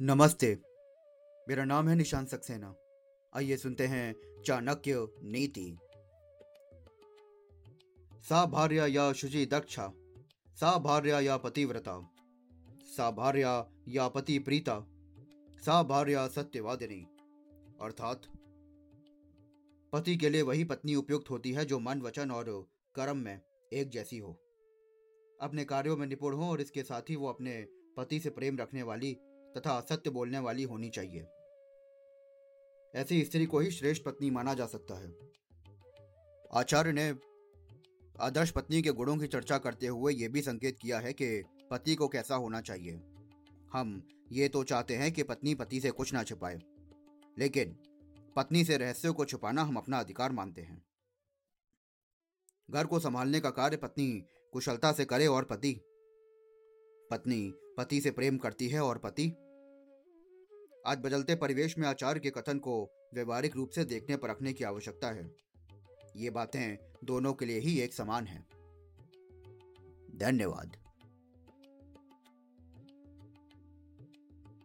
नमस्ते। मेरा नाम है निशांत सक्सेना। आइए सुनते हैं चाणक्य नीति। सा भार्या या शुचि दक्षा। सा भार्या या पतिव्रता। सा भार्या या पति प्रीता सा भार्या सत्यवादिनी। अर्थात, पति के लिए वही पत्नी उपयुक्त होती है जो मन, वचन और कर्म में एक जैसी हो। अपने कार्यों में निपुण हो और इसके साथ ही वो अपने पति से प्रेम रखने वाली तथा सत्य बोलने वाली होनी चाहिए। ऐसी स्त्री को ही श्रेष्ठ पत्नी माना जा सकता है। आचार्य ने आदर्श पत्नी के गुणों की चर्चा करते हुए यह भी संकेत किया है कि पति को कैसा होना चाहिए। हम ये तो चाहते हैं कि पत्नी पति से कुछ ना छुपाए, लेकिन पत्नी से रहस्यों को छुपाना हम अपना अधिकार मानते हैं। घर को संभालने का कार्य पत्नी कुशलता से करे और पति, पत्नी पति से प्रेम करती है और पति आज बदलते परिवेश में आचार्य के कथन को व्यवहारिक रूप से देखने पर रखने की आवश्यकता है। ये बातें दोनों के लिए ही एक समान है। धन्यवाद।